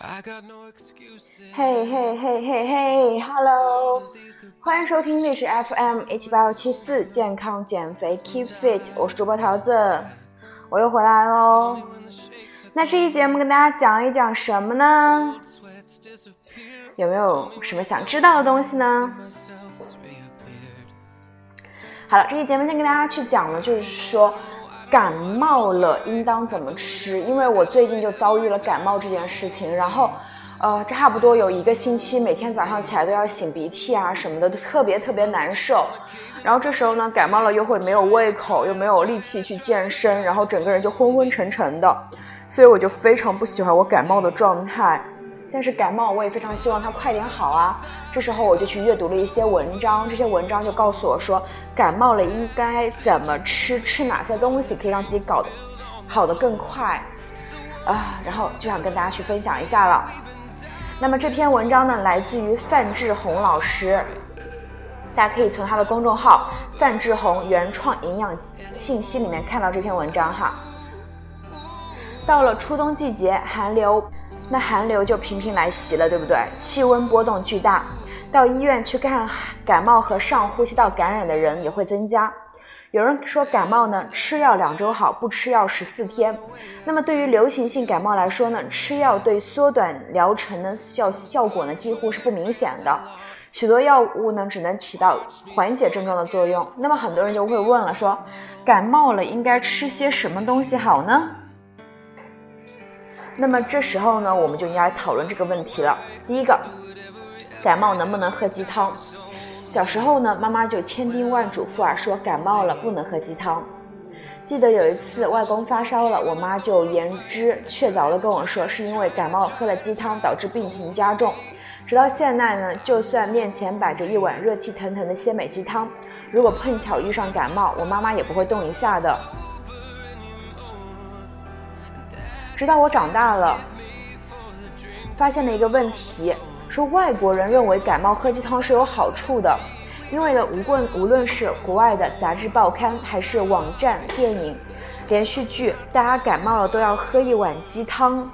嘿嘿嘿嘿嘿，Hello，欢迎收听历史 FM 一七八幺七四健康减肥 Keep Fit，我是主播桃子，我又回来喽。那这期节目跟大家讲一讲什么呢？有没有什么想知道的东西呢？好了，这期节目先跟大家去讲的，就是说。感冒了应当怎么吃？因为我最近就遭遇了感冒这件事情，然后，呃，差不多有一个星期，每天早上起来都要擤鼻涕啊什么的，特别特别难受。然后这时候呢，感冒了又会没有胃口，又没有力气去健身，然后整个人就昏昏沉沉的，所以我就非常不喜欢我感冒的状态。但是感冒我也非常希望它快点好啊。这时候我就去阅读了一些文章，这些文章就告诉我说，感冒了应该怎么吃，吃哪些东西可以让自己搞得好的更快啊，然后就想跟大家去分享一下了。那么这篇文章呢，来自于范志红老师，大家可以从他的公众号“范志红原创营养信息”里面看到这篇文章哈。到了初冬季节，寒流。那寒流就频频来袭了，对不对？气温波动巨大，到医院去看感冒和上呼吸道感染的人也会增加。有人说感冒呢，吃药两周好，不吃药十四天。那么对于流行性感冒来说呢，吃药对缩短疗程的效效果呢几乎是不明显的，许多药物呢只能起到缓解症状的作用。那么很多人就会问了，说感冒了应该吃些什么东西好呢？那么这时候呢，我们就应该讨论这个问题了。第一个，感冒能不能喝鸡汤？小时候呢，妈妈就千叮万嘱咐啊，说感冒了不能喝鸡汤。记得有一次外公发烧了，我妈就言之确凿的跟我说，是因为感冒喝了鸡汤导致病情加重。直到现在呢，就算面前摆着一碗热气腾腾的鲜美鸡汤，如果碰巧遇上感冒，我妈妈也不会动一下的。直到我长大了，发现了一个问题，说外国人认为感冒喝鸡汤是有好处的，因为呢，无论无论是国外的杂志报刊，还是网站、电影、连续剧，大家感冒了都要喝一碗鸡汤。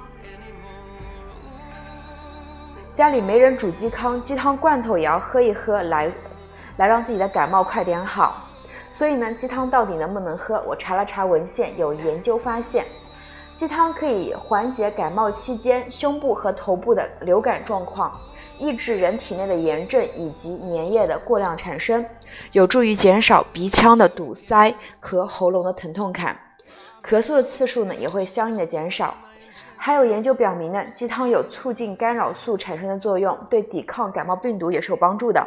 家里没人煮鸡汤，鸡汤罐头也要喝一喝，来，来让自己的感冒快点好。所以呢，鸡汤到底能不能喝？我查了查文献，有研究发现。鸡汤可以缓解感冒期间胸部和头部的流感状况，抑制人体内的炎症以及粘液的过量产生，有助于减少鼻腔的堵塞和喉咙的疼痛感，咳嗽的次数呢也会相应的减少。还有研究表明呢，鸡汤有促进干扰素产生的作用，对抵抗感冒病毒也是有帮助的。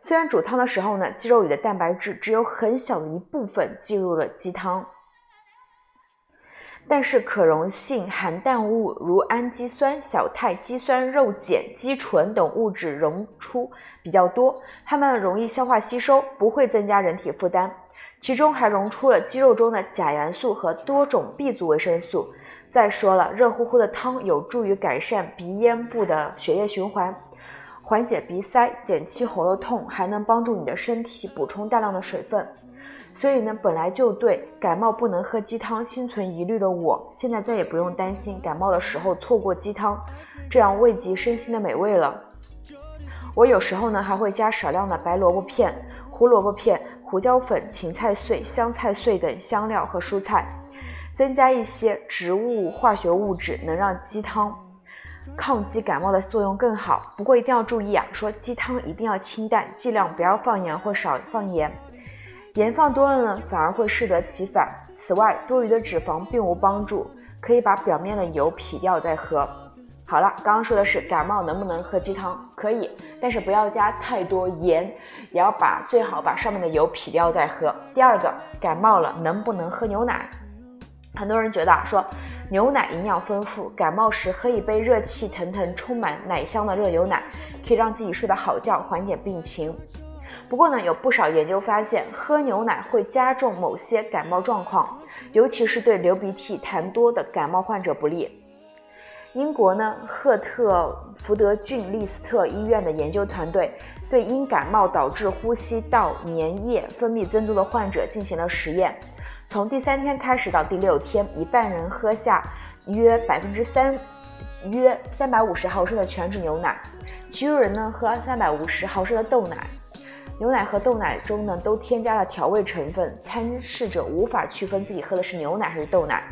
虽然煮汤的时候呢，鸡肉里的蛋白质只有很小的一部分进入了鸡汤。但是可溶性含氮物如氨基酸、小肽肌酸、肉碱、肌醇等物质溶出比较多，它们容易消化吸收，不会增加人体负担。其中还溶出了肌肉中的钾元素和多种 B 族维生素。再说了，热乎乎的汤有助于改善鼻咽部的血液循环，缓解鼻塞，减轻喉咙痛，还能帮助你的身体补充大量的水分。所以呢，本来就对感冒不能喝鸡汤心存疑虑的我，现在再也不用担心感冒的时候错过鸡汤这样慰藉身心的美味了。我有时候呢，还会加少量的白萝卜片、胡萝卜片、胡椒粉、芹菜碎、香菜碎等香料和蔬菜，增加一些植物化学物质，能让鸡汤抗击感冒的作用更好。不过一定要注意啊，说鸡汤一定要清淡，尽量不要放盐或少放盐。盐放多了呢，反而会适得其反。此外，多余的脂肪并无帮助，可以把表面的油撇掉再喝。好了，刚刚说的是感冒能不能喝鸡汤？可以，但是不要加太多盐，也要把最好把上面的油撇掉再喝。第二个，感冒了能不能喝牛奶？很多人觉得啊说牛奶营养丰富，感冒时喝一杯热气腾腾、充满奶香的热牛奶，可以让自己睡得好觉，缓解病情。不过呢，有不少研究发现，喝牛奶会加重某些感冒状况，尤其是对流鼻涕、痰多的感冒患者不利。英国呢，赫特福德郡利斯特医院的研究团队对因感冒导致呼吸道粘液分泌增多的患者进行了实验，从第三天开始到第六天，一半人喝下约百分之三约三百五十毫升的全脂牛奶，其余人呢喝三百五十毫升的豆奶。牛奶和豆奶中呢都添加了调味成分，参试者无法区分自己喝的是牛奶还是豆奶。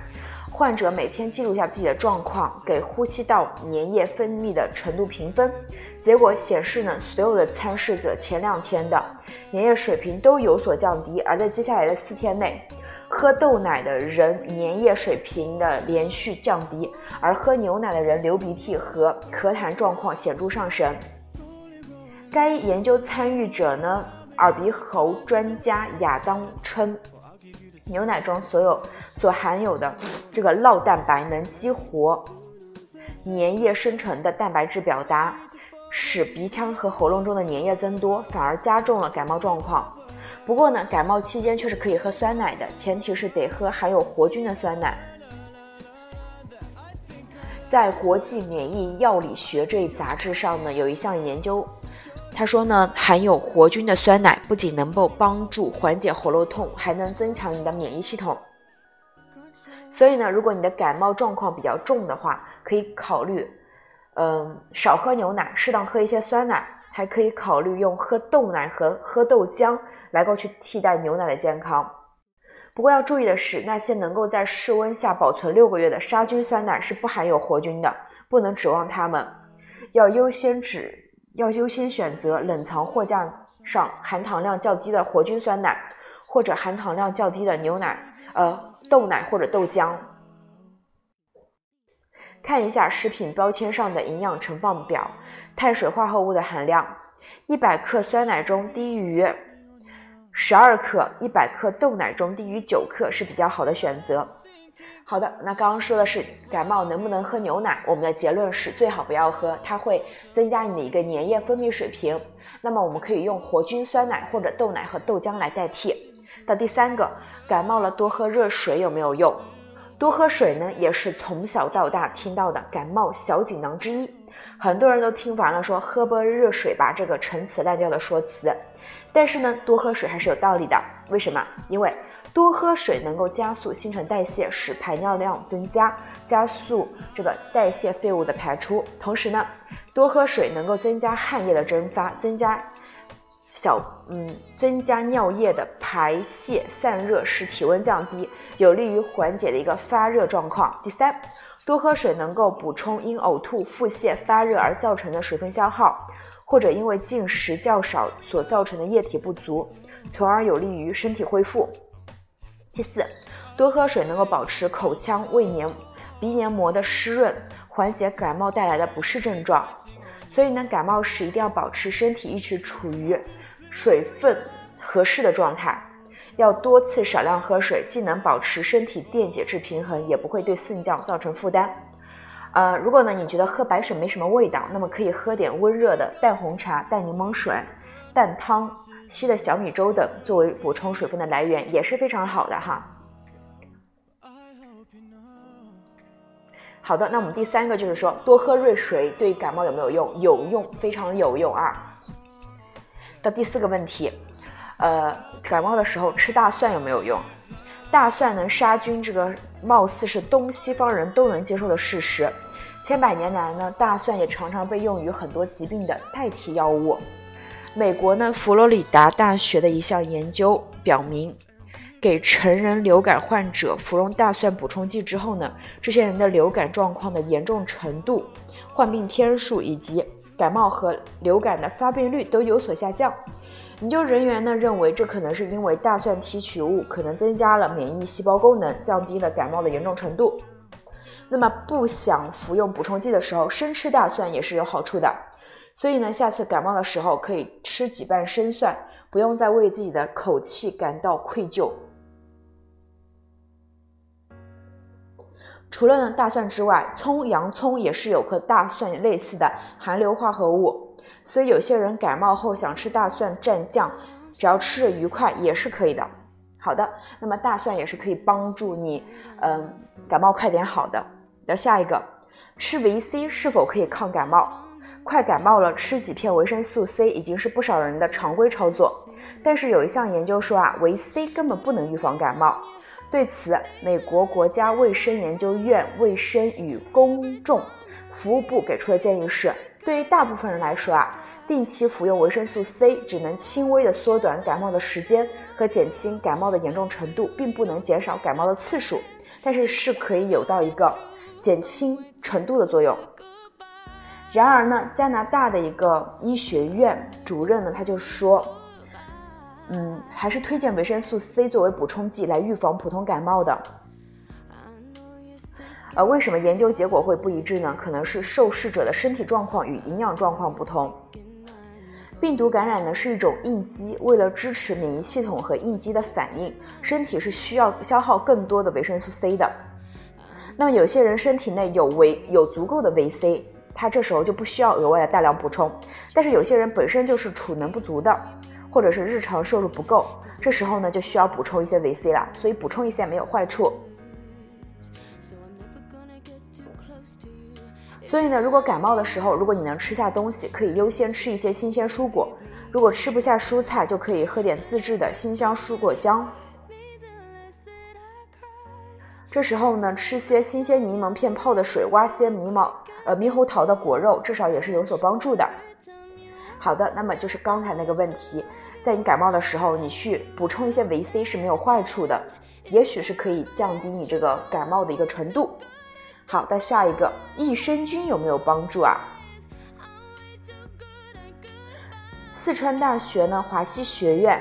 患者每天记录一下自己的状况，给呼吸道粘液分泌的程度评分。结果显示呢，所有的参试者前两天的粘液水平都有所降低，而在接下来的四天内，喝豆奶的人粘液水平的连续降低，而喝牛奶的人流鼻涕和咳痰状况显著上升。该研究参与者呢，耳鼻喉专家亚当称，牛奶中所有所含有的这个酪蛋白能激活粘液生成的蛋白质表达。使鼻腔和喉咙中的粘液增多，反而加重了感冒状况。不过呢，感冒期间却是可以喝酸奶的，前提是得喝含有活菌的酸奶。在《国际免疫药理学》这一杂志上呢，有一项研究，他说呢，含有活菌的酸奶不仅能够帮助缓解喉咙痛，还能增强你的免疫系统。所以呢，如果你的感冒状况比较重的话，可以考虑。嗯，少喝牛奶，适当喝一些酸奶，还可以考虑用喝豆奶和喝豆浆来够去替代牛奶的健康。不过要注意的是，那些能够在室温下保存六个月的杀菌酸奶是不含有活菌的，不能指望它们。要优先指，要优先选择冷藏货架上含糖量较低的活菌酸奶，或者含糖量较低的牛奶，呃，豆奶或者豆浆。看一下食品标签上的营养成分表，碳水化合物的含量，一百克酸奶中低于十二克，一百克豆奶中低于九克是比较好的选择。好的，那刚刚说的是感冒能不能喝牛奶，我们的结论是最好不要喝，它会增加你的一个粘液分泌水平。那么我们可以用活菌酸奶或者豆奶和豆浆来代替。到第三个，感冒了多喝热水有没有用？多喝水呢，也是从小到大听到的感冒小锦囊之一。很多人都听烦了，说喝杯热水吧，这个陈词滥调的说辞。但是呢，多喝水还是有道理的。为什么？因为多喝水能够加速新陈代谢，使排尿量增加，加速这个代谢废物的排出。同时呢，多喝水能够增加汗液的蒸发，增加。小嗯，增加尿液的排泄散热，使体温降低，有利于缓解的一个发热状况。第三，多喝水能够补充因呕吐、腹泻、发热而造成的水分消耗，或者因为进食较少所造成的液体不足，从而有利于身体恢复。第四，多喝水能够保持口腔、胃黏、鼻黏膜的湿润，缓解感冒带来的不适症状。所以呢，感冒时一定要保持身体一直处于。水分合适的状态，要多次少量喝水，既能保持身体电解质平衡，也不会对肾脏造成负担。呃，如果呢你觉得喝白水没什么味道，那么可以喝点温热的淡红茶、淡柠檬水、蛋汤、稀的小米粥等，作为补充水分的来源，也是非常好的哈。好的，那我们第三个就是说，多喝热水对感冒有没有用？有用，非常有用啊。到第四个问题，呃，感冒的时候吃大蒜有没有用？大蒜能杀菌，这个貌似是东西方人都能接受的事实。千百年来呢，大蒜也常常被用于很多疾病的代替药物。美国呢，佛罗里达大学的一项研究表明，给成人流感患者服用大蒜补充剂之后呢，这些人的流感状况的严重程度、患病天数以及。感冒和流感的发病率都有所下降。研究人员呢认为，这可能是因为大蒜提取物可能增加了免疫细胞功能，降低了感冒的严重程度。那么，不想服用补充剂的时候，生吃大蒜也是有好处的。所以呢，下次感冒的时候可以吃几瓣生蒜，不用再为自己的口气感到愧疚。除了呢大蒜之外，葱、洋葱也是有和大蒜类似的含硫化合物，所以有些人感冒后想吃大蒜蘸酱，只要吃着愉快也是可以的。好的，那么大蒜也是可以帮助你，嗯，感冒快点好的。那下一个，吃维 C 是否可以抗感冒？快感冒了，吃几片维生素 C 已经是不少人的常规操作。但是有一项研究说啊，维 C 根本不能预防感冒。对此，美国国家卫生研究院卫生与公众服务部给出的建议是，对于大部分人来说啊，定期服用维生素 C 只能轻微的缩短感冒的时间和减轻感冒的严重程度，并不能减少感冒的次数，但是是可以有到一个减轻程度的作用。然而呢，加拿大的一个医学院主任呢，他就说，嗯，还是推荐维生素 C 作为补充剂来预防普通感冒的。呃，为什么研究结果会不一致呢？可能是受试者的身体状况与营养状况不同。病毒感染呢是一种应激，为了支持免疫系统和应激的反应，身体是需要消耗更多的维生素 C 的。那么有些人身体内有维有足够的维 C，他这时候就不需要额外的大量补充。但是有些人本身就是储能不足的，或者是日常摄入不够，这时候呢就需要补充一些维 C 了。所以补充一些没有坏处。所以呢，如果感冒的时候，如果你能吃下东西，可以优先吃一些新鲜蔬果；如果吃不下蔬菜，就可以喝点自制的新香蔬果浆。这时候呢，吃些新鲜柠檬片泡的水，挖些猕毛呃猕猴桃的果肉，至少也是有所帮助的。好的，那么就是刚才那个问题，在你感冒的时候，你去补充一些维 C 是没有坏处的，也许是可以降低你这个感冒的一个程度。好，那，下一个益生菌有没有帮助啊？四川大学呢，华西学院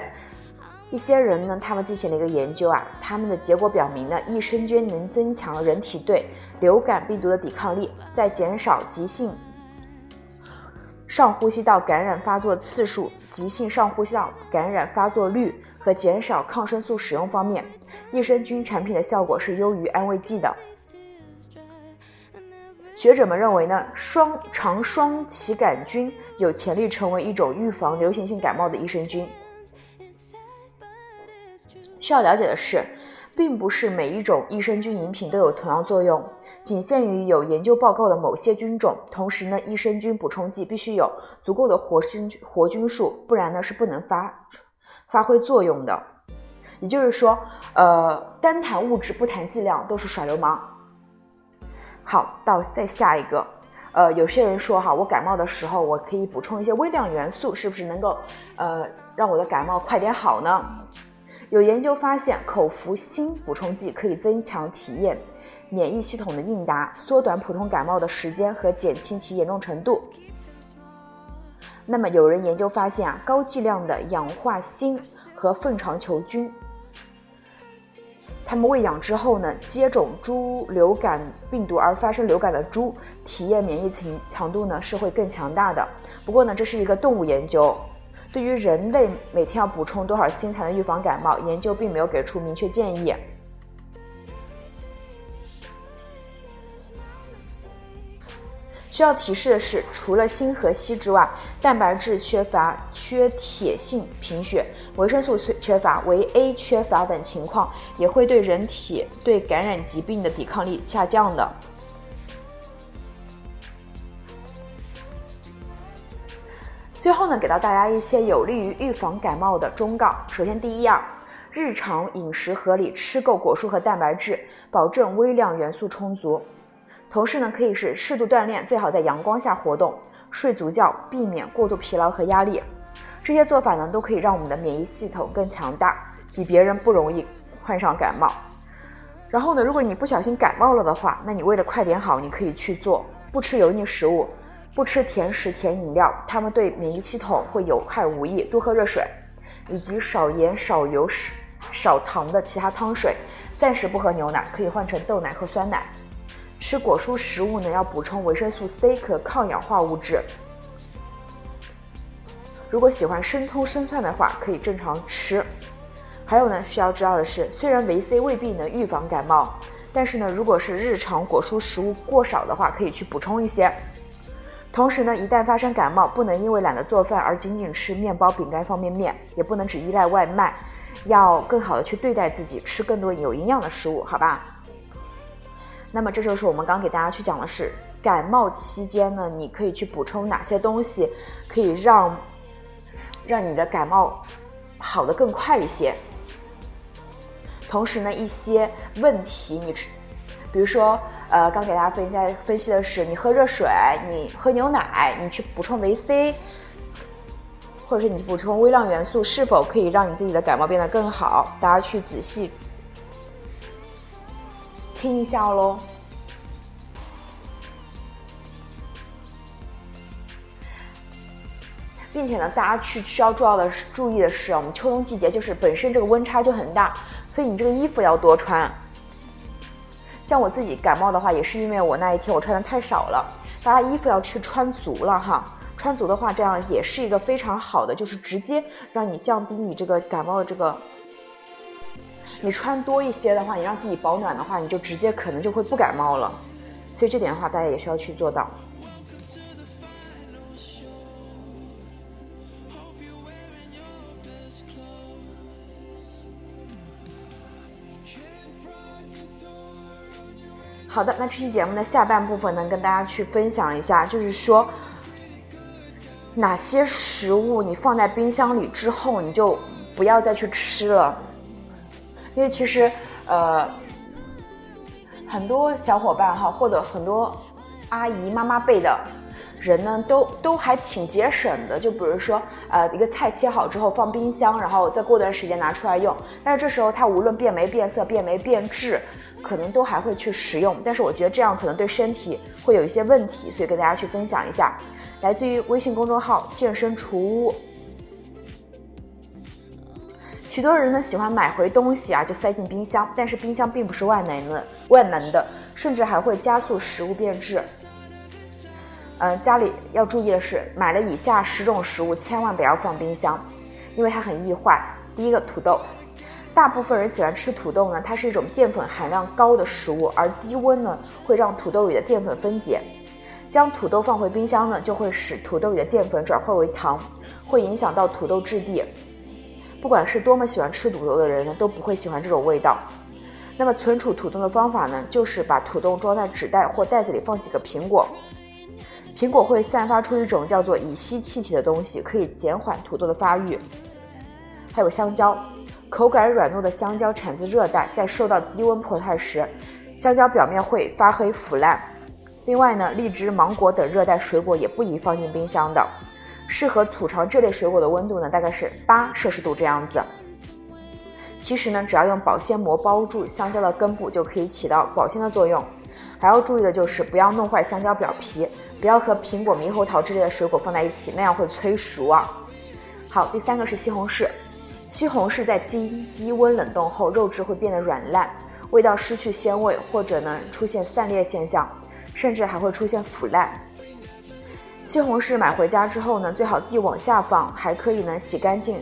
一些人呢，他们进行了一个研究啊，他们的结果表明呢，益生菌能增强人体对流感病毒的抵抗力，在减少急性上呼吸道感染发作次数、急性上呼吸道感染发作率和减少抗生素使用方面，益生菌产品的效果是优于安慰剂的。学者们认为呢，双肠双歧杆菌有潜力成为一种预防流行性感冒的益生菌。需要了解的是，并不是每一种益生菌饮品都有同样作用，仅限于有研究报告的某些菌种。同时呢，益生菌补充剂必须有足够的活生活菌数，不然呢是不能发发挥作用的。也就是说，呃，单谈物质不谈剂量都是耍流氓。好，到再下一个，呃，有些人说哈，我感冒的时候我可以补充一些微量元素，是不是能够呃让我的感冒快点好呢？有研究发现，口服锌补充剂可以增强体液免疫系统的应答，缩短普通感冒的时间和减轻其严重程度。那么有人研究发现啊，高剂量的氧化锌和粪肠球菌。他们喂养之后呢，接种猪流感病毒而发生流感的猪，体液免疫强强度呢是会更强大的。不过呢，这是一个动物研究，对于人类每天要补充多少锌才能预防感冒，研究并没有给出明确建议。需要提示的是，除了锌和硒之外，蛋白质缺乏、缺铁性贫血、维生素缺乏、维 A 缺乏等情况，也会对人体对感染疾病的抵抗力下降的。最后呢，给到大家一些有利于预防感冒的忠告。首先，第一啊，日常饮食合理，吃够果蔬和蛋白质，保证微量元素充足。同时呢，可以是适度锻炼，最好在阳光下活动，睡足觉，避免过度疲劳和压力。这些做法呢，都可以让我们的免疫系统更强大，比别人不容易患上感冒。然后呢，如果你不小心感冒了的话，那你为了快点好，你可以去做不吃油腻食物，不吃甜食、甜饮料，它们对免疫系统会有害无益。多喝热水，以及少盐、少油、少糖的其他汤水。暂时不喝牛奶，可以换成豆奶和酸奶。吃果蔬食物呢，要补充维生素 C 和抗氧化物质。如果喜欢生葱生蒜的话，可以正常吃。还有呢，需要知道的是，虽然维 C 未必能预防感冒，但是呢，如果是日常果蔬食物过少的话，可以去补充一些。同时呢，一旦发生感冒，不能因为懒得做饭而仅仅吃面包、饼干、方便面，也不能只依赖外卖，要更好的去对待自己，吃更多有营养的食物，好吧？那么这就是我们刚给大家去讲的是感冒期间呢，你可以去补充哪些东西，可以让让你的感冒好的更快一些。同时呢，一些问题你，比如说呃，刚给大家分析分析的是，你喝热水，你喝牛奶，你去补充维 C，或者是你补充微量元素，是否可以让你自己的感冒变得更好？大家去仔细听一下喽。并且呢，大家去需要重要的是注意的是，我们秋冬季节就是本身这个温差就很大，所以你这个衣服要多穿。像我自己感冒的话，也是因为我那一天我穿的太少了，大家衣服要去穿足了哈。穿足的话，这样也是一个非常好的，就是直接让你降低你这个感冒的这个。你穿多一些的话，你让自己保暖的话，你就直接可能就会不感冒了。所以这点的话，大家也需要去做到。好的，那这期节目的下半部分呢，跟大家去分享一下，就是说哪些食物你放在冰箱里之后，你就不要再去吃了，因为其实呃很多小伙伴哈，或者很多阿姨妈妈辈的人呢，都都还挺节省的，就比如说呃一个菜切好之后放冰箱，然后再过段时间拿出来用，但是这时候它无论变没变色、变没变质。可能都还会去食用，但是我觉得这样可能对身体会有一些问题，所以跟大家去分享一下。来自于微信公众号“健身厨屋”，许多人呢喜欢买回东西啊就塞进冰箱，但是冰箱并不是万能的，万能的，甚至还会加速食物变质。嗯，家里要注意的是，买了以下十种食物千万不要放冰箱，因为它很易坏。第一个，土豆。大部分人喜欢吃土豆呢，它是一种淀粉含量高的食物，而低温呢会让土豆里的淀粉分解。将土豆放回冰箱呢，就会使土豆里的淀粉转化为糖，会影响到土豆质地。不管是多么喜欢吃土豆的人呢，都不会喜欢这种味道。那么存储土豆的方法呢，就是把土豆装在纸袋或袋子里，放几个苹果。苹果会散发出一种叫做乙烯气体的东西，可以减缓土豆的发育。还有香蕉。口感软糯的香蕉产自热带，在受到低温破坏时，香蕉表面会发黑腐烂。另外呢，荔枝、芒果等热带水果也不宜放进冰箱的。适合储藏这类水果的温度呢，大概是八摄氏度这样子。其实呢，只要用保鲜膜包住香蕉的根部，就可以起到保鲜的作用。还要注意的就是不要弄坏香蕉表皮，不要和苹果、猕猴桃之类的水果放在一起，那样会催熟啊。好，第三个是西红柿。西红柿在经低温冷冻后，肉质会变得软烂，味道失去鲜味，或者呢出现散裂现象，甚至还会出现腐烂。西红柿买回家之后呢，最好地往下放，还可以呢洗干净，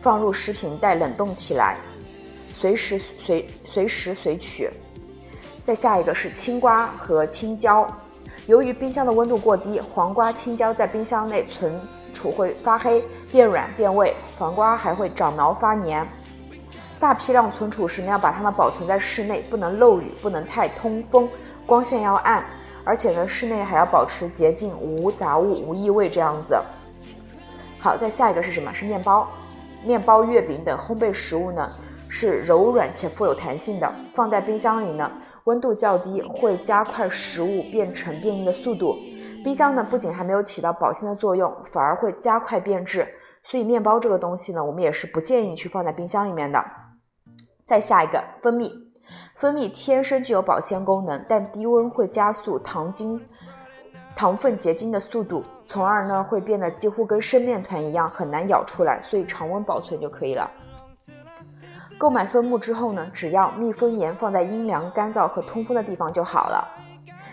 放入食品袋冷冻起来，随时随随时随取。再下一个是青瓜和青椒，由于冰箱的温度过低，黄瓜、青椒在冰箱内存。储会发黑、变软、变味，黄瓜还会长毛发黏。大批量存储时，呢要把它们保存在室内，不能漏雨，不能太通风，光线要暗，而且呢，室内还要保持洁净，无杂物、无异味这样子。好，再下一个是什么？是面包、面包、月饼等烘焙食物呢？是柔软且富有弹性的，放在冰箱里呢，温度较低，会加快食物变成变硬的速度。冰箱呢，不仅还没有起到保鲜的作用，反而会加快变质。所以面包这个东西呢，我们也是不建议去放在冰箱里面的。再下一个，蜂蜜，蜂蜜天生具有保鲜功能，但低温会加速糖精、糖分结晶的速度，从而呢会变得几乎跟生面团一样，很难咬出来。所以常温保存就可以了。购买蜂蜜之后呢，只要密封严，放在阴凉、干燥和通风的地方就好了。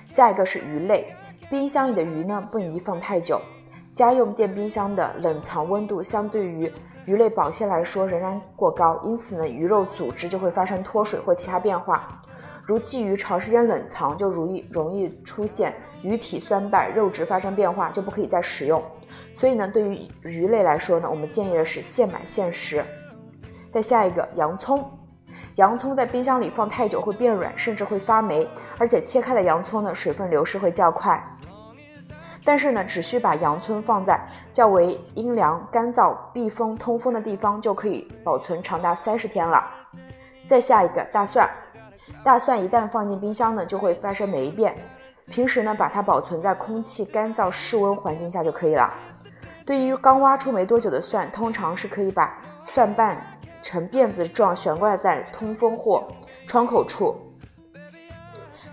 下一个是鱼类。冰箱里的鱼呢，不宜放太久。家用电冰箱的冷藏温度相对于鱼类保鲜来说仍然过高，因此呢，鱼肉组织就会发生脱水或其他变化。如鲫鱼长时间冷藏，就容易容易出现鱼体酸败、肉质发生变化，就不可以再食用。所以呢，对于鱼类来说呢，我们建议的是现买现食。再下一个，洋葱。洋葱在冰箱里放太久会变软，甚至会发霉，而且切开的洋葱呢，水分流失会较快。但是呢，只需把洋葱放在较为阴凉、干燥、避风、通风的地方，就可以保存长达三十天了。再下一个大蒜，大蒜一旦放进冰箱呢，就会发生霉变。平时呢，把它保存在空气干燥、室温环境下就可以了。对于刚挖出没多久的蒜，通常是可以把蒜瓣呈辫子状悬挂在通风或窗口处。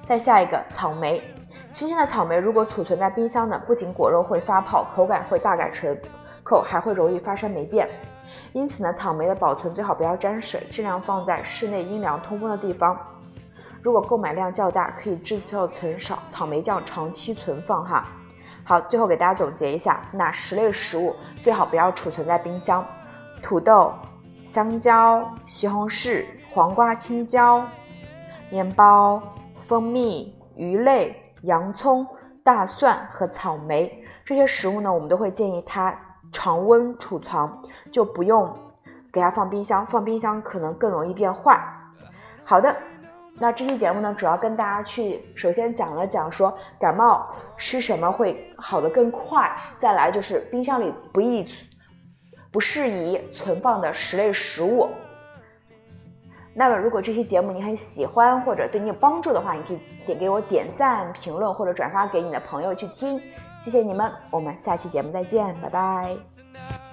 再下一个，草莓。新鲜的草莓如果储存在冰箱呢，不仅果肉会发泡，口感会大改成口，还会容易发生霉变。因此呢，草莓的保存最好不要沾水，尽量放在室内阴凉通风的地方。如果购买量较大，可以制造成少草莓酱，长期存放哈。好，最后给大家总结一下，哪十类食物最好不要储存在冰箱？土豆、香蕉、西红柿、黄瓜、青椒、面包、蜂蜜、鱼类。洋葱、大蒜和草莓这些食物呢，我们都会建议它常温储藏，就不用给它放冰箱。放冰箱可能更容易变坏。好的，那这期节目呢，主要跟大家去首先讲了讲说感冒吃什么会好的更快，再来就是冰箱里不宜不适宜存放的十类食物。那么，如果这期节目你很喜欢或者对你有帮助的话，你可以点给我点赞、评论或者转发给你的朋友去听，谢谢你们，我们下期节目再见，拜拜。